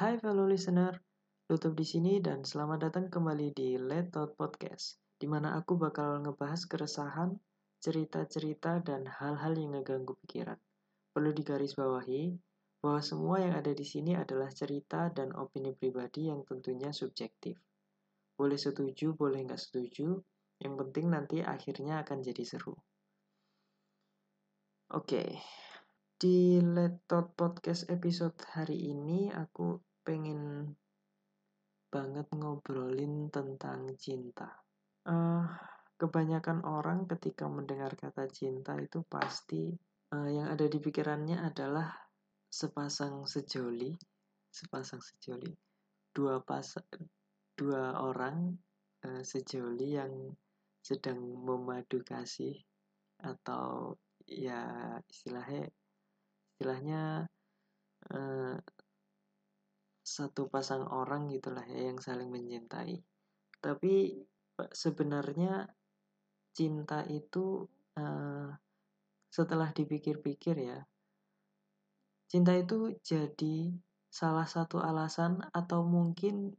Hai fellow listener, Lutuf di sini dan selamat datang kembali di Let Out Podcast, di mana aku bakal ngebahas keresahan, cerita-cerita, dan hal-hal yang ngeganggu pikiran. Perlu digarisbawahi bahwa semua yang ada di sini adalah cerita dan opini pribadi yang tentunya subjektif. Boleh setuju, boleh nggak setuju, yang penting nanti akhirnya akan jadi seru. Oke, di Let Out Podcast episode hari ini aku pengen banget ngobrolin tentang cinta. Uh, kebanyakan orang ketika mendengar kata cinta itu pasti uh, yang ada di pikirannya adalah sepasang sejoli, sepasang sejoli, dua pas, dua orang uh, sejoli yang sedang memadu kasih atau ya istilahnya istilahnya eh, satu pasang orang gitulah ya yang saling mencintai. Tapi sebenarnya cinta itu eh, setelah dipikir-pikir ya cinta itu jadi salah satu alasan atau mungkin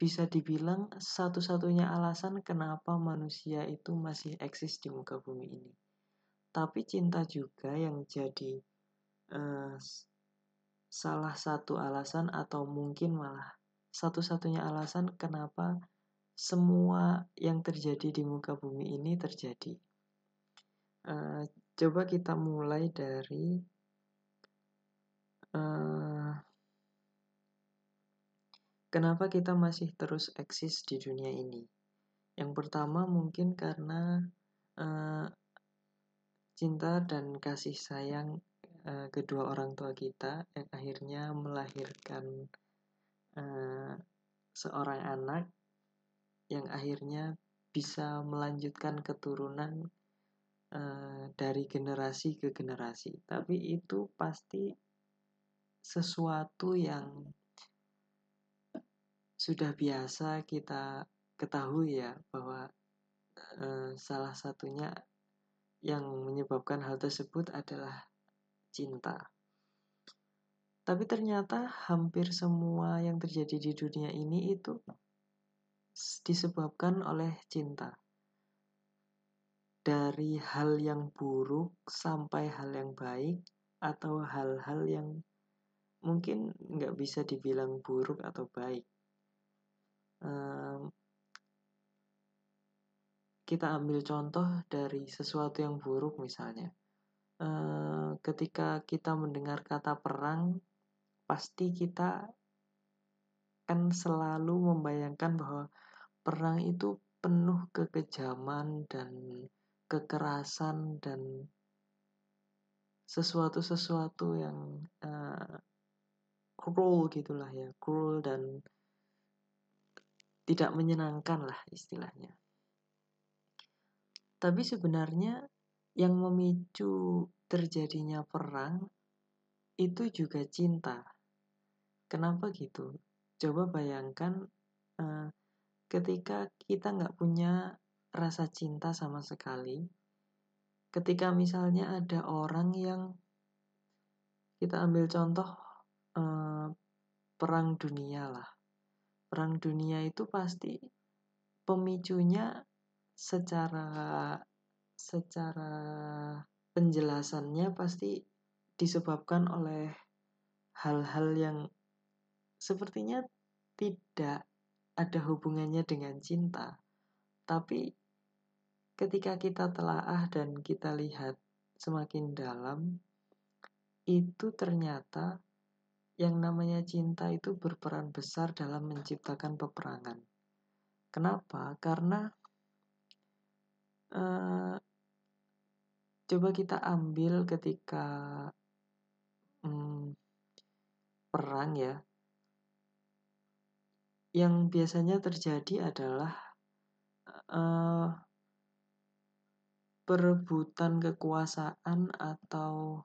bisa dibilang satu-satunya alasan kenapa manusia itu masih eksis di muka bumi ini. Tapi cinta juga yang jadi uh, salah satu alasan atau mungkin malah satu-satunya alasan kenapa semua yang terjadi di muka bumi ini terjadi. Uh, coba kita mulai dari uh, kenapa kita masih terus eksis di dunia ini. Yang pertama mungkin karena uh, cinta dan kasih sayang uh, kedua orang tua kita yang akhirnya melahirkan uh, seorang anak yang akhirnya bisa melanjutkan keturunan uh, dari generasi ke generasi. Tapi itu pasti sesuatu yang sudah biasa kita ketahui ya bahwa uh, salah satunya yang menyebabkan hal tersebut adalah cinta. Tapi ternyata hampir semua yang terjadi di dunia ini itu disebabkan oleh cinta. Dari hal yang buruk sampai hal yang baik atau hal-hal yang mungkin nggak bisa dibilang buruk atau baik. Um, kita ambil contoh dari sesuatu yang buruk misalnya. E, ketika kita mendengar kata perang, pasti kita kan selalu membayangkan bahwa perang itu penuh kekejaman dan kekerasan dan sesuatu-sesuatu yang uh, cruel gitulah ya, cruel dan tidak menyenangkan lah istilahnya. Tapi sebenarnya yang memicu terjadinya perang itu juga cinta. Kenapa gitu? Coba bayangkan uh, ketika kita nggak punya rasa cinta sama sekali, ketika misalnya ada orang yang kita ambil contoh uh, perang dunia lah. Perang dunia itu pasti pemicunya secara secara penjelasannya pasti disebabkan oleh hal-hal yang sepertinya tidak ada hubungannya dengan cinta. Tapi ketika kita telaah dan kita lihat semakin dalam, itu ternyata yang namanya cinta itu berperan besar dalam menciptakan peperangan. Kenapa? Karena uh, coba kita ambil ketika um, perang ya. Yang biasanya terjadi adalah uh, perebutan kekuasaan atau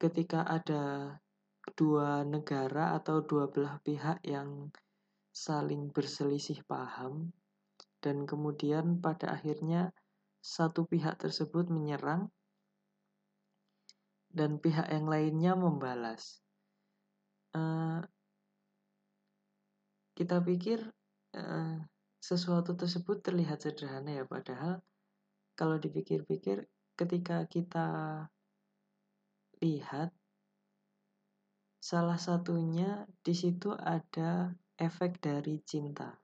ketika ada dua negara atau dua belah pihak yang saling berselisih paham dan kemudian pada akhirnya satu pihak tersebut menyerang dan pihak yang lainnya membalas. Uh, kita pikir uh, sesuatu tersebut terlihat sederhana ya, padahal kalau dipikir-pikir ketika kita lihat salah satunya di situ ada efek dari cinta.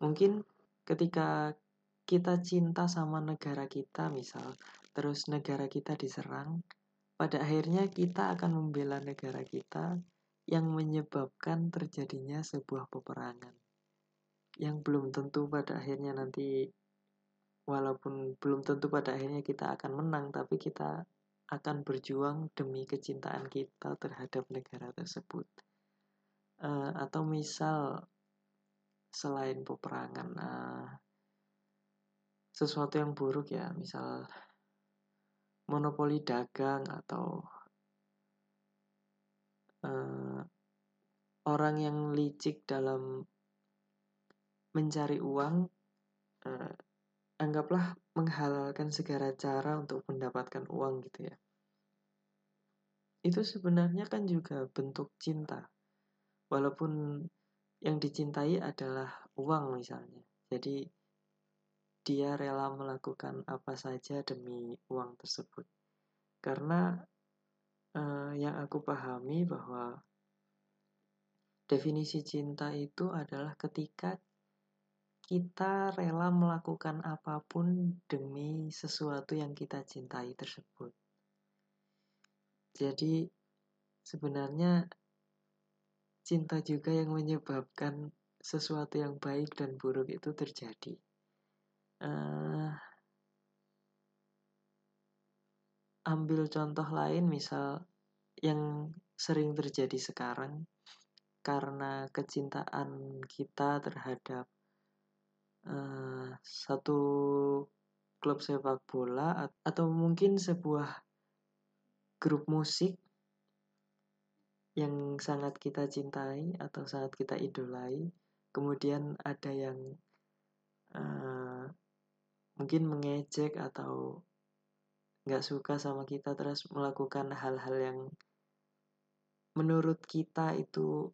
Mungkin ketika kita cinta sama negara kita misal, terus negara kita diserang, pada akhirnya kita akan membela negara kita yang menyebabkan terjadinya sebuah peperangan. Yang belum tentu pada akhirnya nanti walaupun belum tentu pada akhirnya kita akan menang, tapi kita akan berjuang demi kecintaan kita terhadap negara tersebut. Uh, atau misal selain peperangan, uh, sesuatu yang buruk ya misal monopoli dagang atau uh, orang yang licik dalam mencari uang uh, anggaplah menghalalkan segala cara untuk mendapatkan uang gitu ya. Itu sebenarnya kan juga bentuk cinta. Walaupun yang dicintai adalah uang misalnya jadi dia rela melakukan apa saja demi uang tersebut. Karena eh, yang aku pahami bahwa definisi cinta itu adalah ketika kita rela melakukan apa pun demi sesuatu yang kita cintai tersebut. Jadi sebenarnya cinta juga yang menyebabkan sesuatu yang baik dan buruk itu terjadi. Uh, ambil contoh lain misal yang sering terjadi sekarang karena kecintaan kita terhadap uh, satu klub sepak bola atau mungkin sebuah grup musik yang sangat kita cintai atau sangat kita idolai kemudian ada yang uh, mungkin mengejek atau nggak suka sama kita terus melakukan hal-hal yang menurut kita itu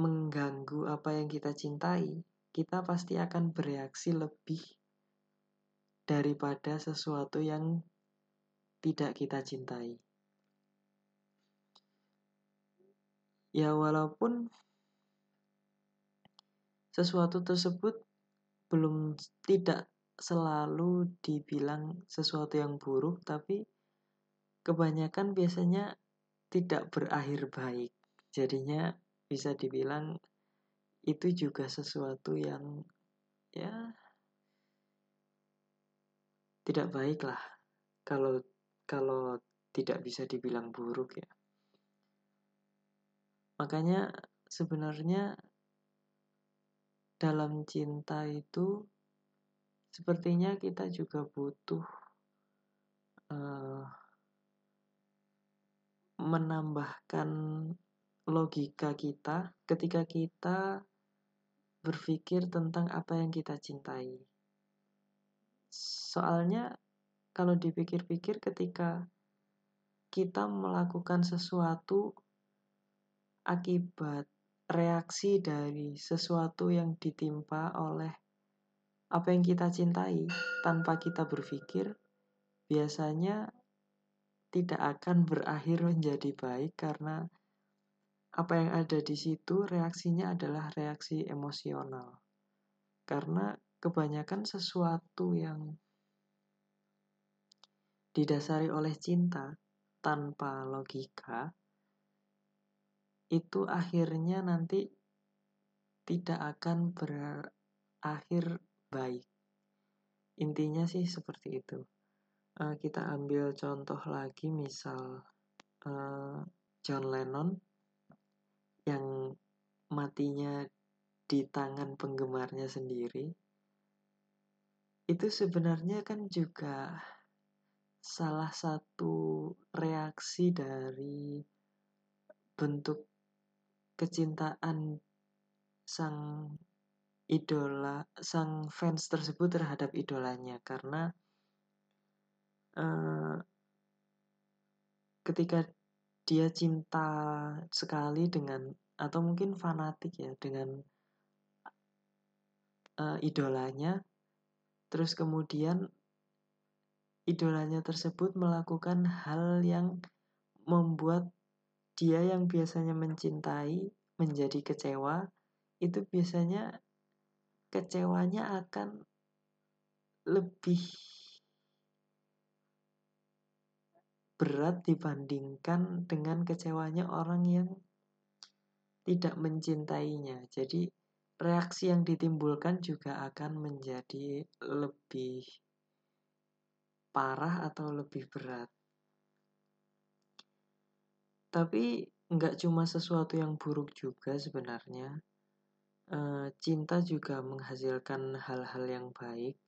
mengganggu apa yang kita cintai, kita pasti akan bereaksi lebih daripada sesuatu yang tidak kita cintai. Ya walaupun sesuatu tersebut belum tidak selalu dibilang sesuatu yang buruk, tapi kebanyakan biasanya tidak berakhir baik. Jadinya bisa dibilang itu juga sesuatu yang ya tidak baik lah kalau kalau tidak bisa dibilang buruk ya. Makanya sebenarnya dalam cinta itu Sepertinya kita juga butuh uh, menambahkan logika kita ketika kita berpikir tentang apa yang kita cintai. Soalnya kalau dipikir-pikir ketika kita melakukan sesuatu akibat reaksi dari sesuatu yang ditimpa oleh apa yang kita cintai tanpa kita berpikir biasanya tidak akan berakhir menjadi baik karena apa yang ada di situ reaksinya adalah reaksi emosional. Karena kebanyakan sesuatu yang didasari oleh cinta tanpa logika itu akhirnya nanti tidak akan berakhir baik. Intinya sih seperti itu. Uh, kita ambil contoh lagi misal uh, John Lennon yang matinya di tangan penggemarnya sendiri. Itu sebenarnya kan juga salah satu reaksi dari bentuk kecintaan sang idola sang fans tersebut terhadap idolanya. Karena uh, ketika dia cinta sekali dengan atau mungkin fanatik ya dengan uh, idolanya terus kemudian idolanya tersebut melakukan hal yang membuat dia yang biasanya mencintai menjadi kecewa itu biasanya kecewanya akan lebih berat dibandingkan dengan kecewanya orang yang tidak mencintainya. Jadi reaksi yang ditimbulkan juga akan menjadi lebih parah atau lebih berat. Tapi nggak cuma sesuatu yang buruk juga sebenarnya. E, cinta juga menghasilkan hal-hal yang baik.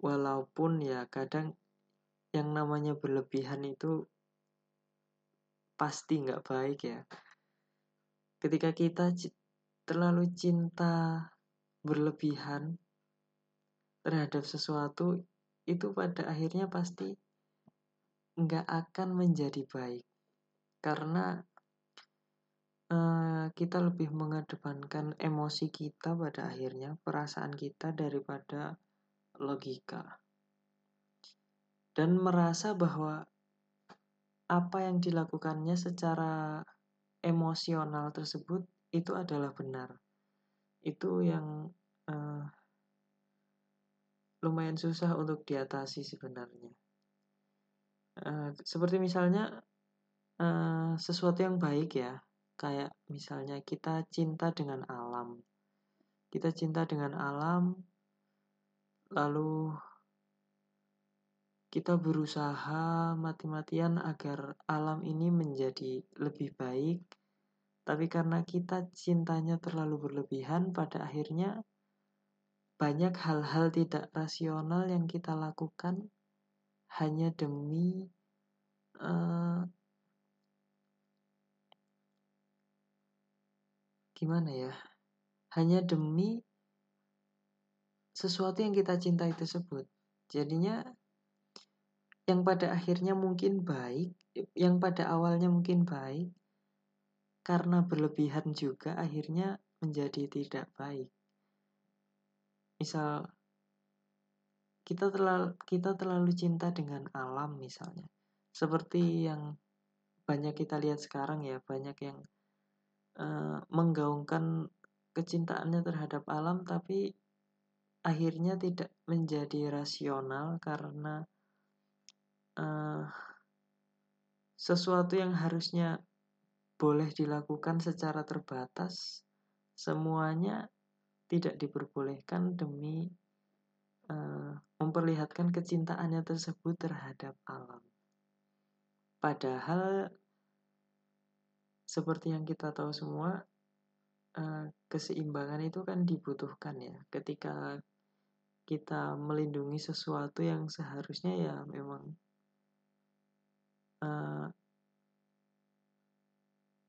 Walaupun ya kadang yang namanya berlebihan itu pasti nggak baik ya. Ketika kita terlalu cinta berlebihan terhadap sesuatu, itu pada akhirnya pasti nggak akan menjadi baik. Karena uh, kita lebih mengedepankan emosi kita pada akhirnya, perasaan kita daripada logika dan merasa bahwa apa yang dilakukannya secara emosional tersebut itu adalah benar. Itu yang uh, lumayan susah untuk diatasi sebenarnya. Uh, seperti misalnya uh, sesuatu yang baik ya, kayak misalnya kita cinta dengan alam. Kita cinta dengan alam, lalu kita berusaha mati-matian agar alam ini menjadi lebih baik, tapi karena kita cintanya terlalu berlebihan, pada akhirnya banyak hal-hal tidak rasional yang kita lakukan hanya demi uh, gimana ya? Hanya demi sesuatu yang kita cintai tersebut. Jadinya yang pada akhirnya mungkin baik, yang pada awalnya mungkin baik, karena berlebihan juga akhirnya menjadi tidak baik. Misal kita terlalu kita terlalu cinta dengan alam misalnya, seperti yang banyak kita lihat sekarang ya, banyak yang uh, menggaungkan kecintaannya terhadap alam, tapi akhirnya tidak menjadi rasional karena uh, sesuatu yang harusnya boleh dilakukan secara terbatas, semuanya tidak diperbolehkan demi uh, memperlihatkan kecintaannya tersebut terhadap alam. Padahal seperti yang kita tahu semua, uh, keseimbangan itu kan dibutuhkan ya. Ketika kita melindungi sesuatu yang seharusnya ya memang uh,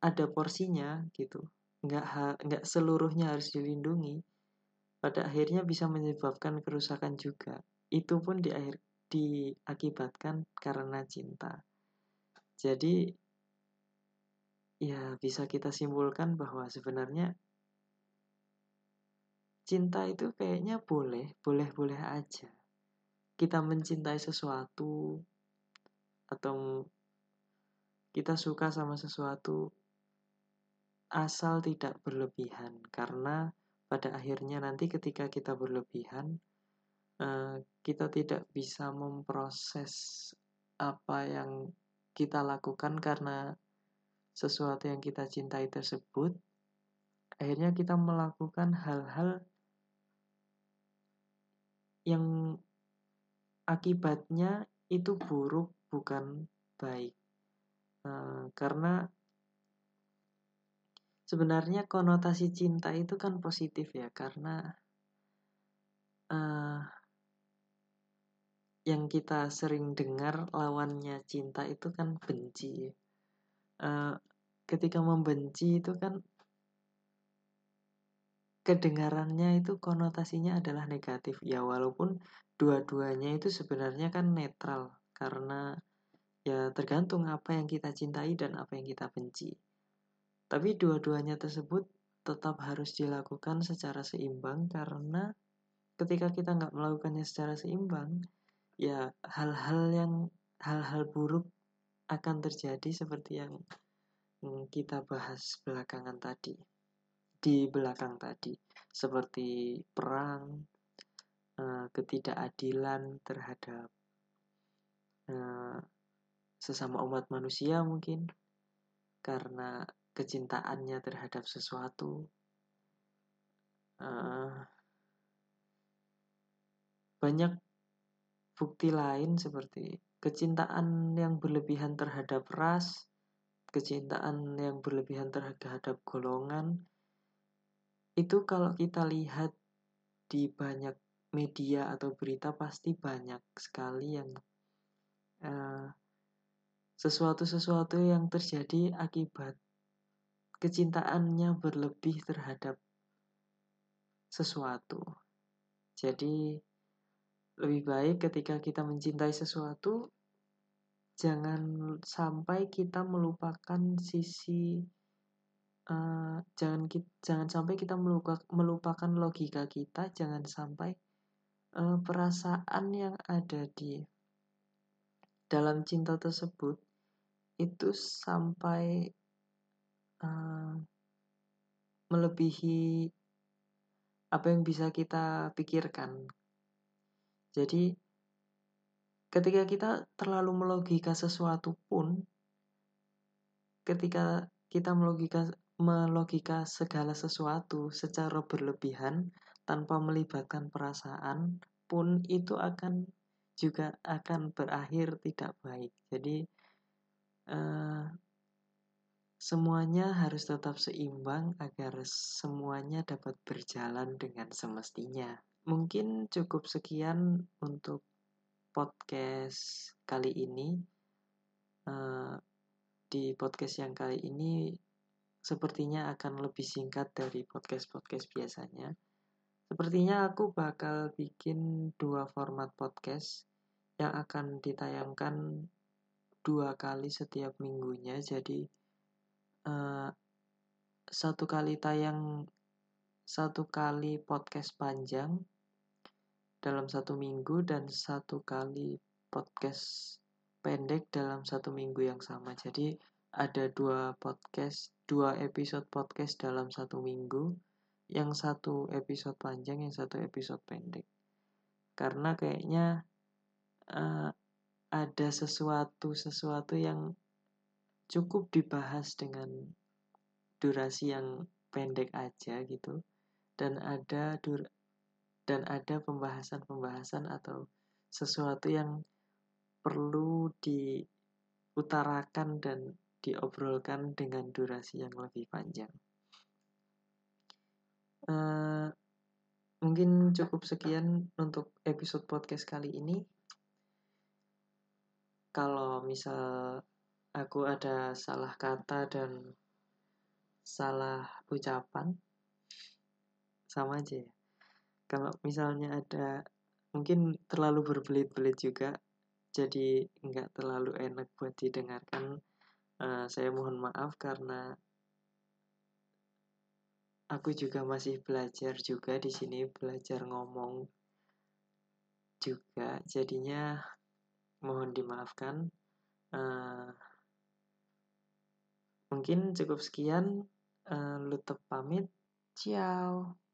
ada porsinya gitu. Nggak nggak seluruhnya harus dilindungi pada akhirnya bisa menyebabkan kerusakan juga. Itu pun di akhir diakibatkan karena cinta. Jadi ya bisa kita simpulkan bahwa sebenarnya cinta itu kayaknya boleh boleh-boleh aja. Kita mencintai sesuatu atau kita suka sama sesuatu asal tidak berlebihan. Karena pada akhirnya nanti ketika kita berlebihan uh, kita tidak bisa memproses apa yang kita lakukan karena sesuatu yang kita cintai tersebut akhirnya kita melakukan hal-hal yang akibatnya itu buruk bukan baik. Eh, karena sebenarnya konotasi cinta itu kan positif ya karena uh, yang kita sering dengar lawannya cinta itu kan benci. Uh, ketika membenci itu kan kedengarannya itu konotasinya adalah negatif ya walaupun dua-duanya itu sebenarnya kan netral karena ya tergantung apa yang kita cintai dan apa yang kita benci. Tapi dua-duanya tersebut tetap harus dilakukan secara seimbang karena ketika kita nggak melakukannya secara seimbang, ya hal-hal yang hal-hal buruk akan terjadi seperti yang kita bahas belakangan tadi. Di belakang tadi. Seperti perang, eh, ketidakadilan terhadap eh, sesama umat manusia mungkin. Karena kecintaannya terhadap sesuatu. Uh, banyak bukti lain seperti kecintaan yang berlebihan terhadap ras, kecintaan yang berlebihan terhadap golongan, itu kalau kita lihat di banyak media atau berita pasti banyak sekali yang uh, sesuatu-sesuatu yang terjadi akibat kecintaannya berlebih terhadap sesuatu. Jadi lebih baik ketika kita mencintai sesuatu jangan sampai kita melupakan sisi uh, jangan jangan sampai kita melupakan, logika kita, jangan sampai uh, perasaan yang ada di dalam cinta tersebut itu sampai uh, melebihi apa yang bisa kita pikirkan. Jadi ketika kita terlalu melogika sesuatu pun ketika kita melogika melogika segala sesuatu secara berlebihan tanpa melibatkan perasaan pun itu akan juga akan berakhir tidak baik. Jadi uh, semuanya harus tetap seimbang agar semuanya dapat berjalan dengan semestinya. Mungkin cukup sekian untuk podcast kali ini. Uh, di podcast yang kali ini sepertinya akan lebih singkat dari podcast-podcast biasanya. Sepertinya aku bakal bikin dua format podcast yang akan ditayangkan dua kali setiap minggunya. Jadi uh, satu kali tayang satu kali podcast panjang dalam satu minggu dan satu kali podcast pendek dalam satu minggu yang sama. Jadi ada dua podcast, dua episode podcast dalam satu minggu yang satu episode panjang, yang satu episode pendek. Karena kayaknya uh, ada sesuatu sesuatu yang cukup dibahas dengan durasi yang pendek aja gitu dan ada dur dan ada pembahasan-pembahasan atau sesuatu yang perlu diutarakan dan diobrolkan dengan durasi yang lebih panjang. Uh, mungkin cukup sekian untuk episode podcast kali ini. Kalau misal aku ada salah kata dan salah ucapan, sama aja ya. Kalau misalnya ada mungkin terlalu berbelit-belit juga, jadi nggak terlalu enak buat didengarkan. Uh, saya mohon maaf karena aku juga masih belajar juga di sini belajar ngomong juga. Jadinya mohon dimaafkan. Uh, mungkin cukup sekian. Uh, Lutep pamit. Ciao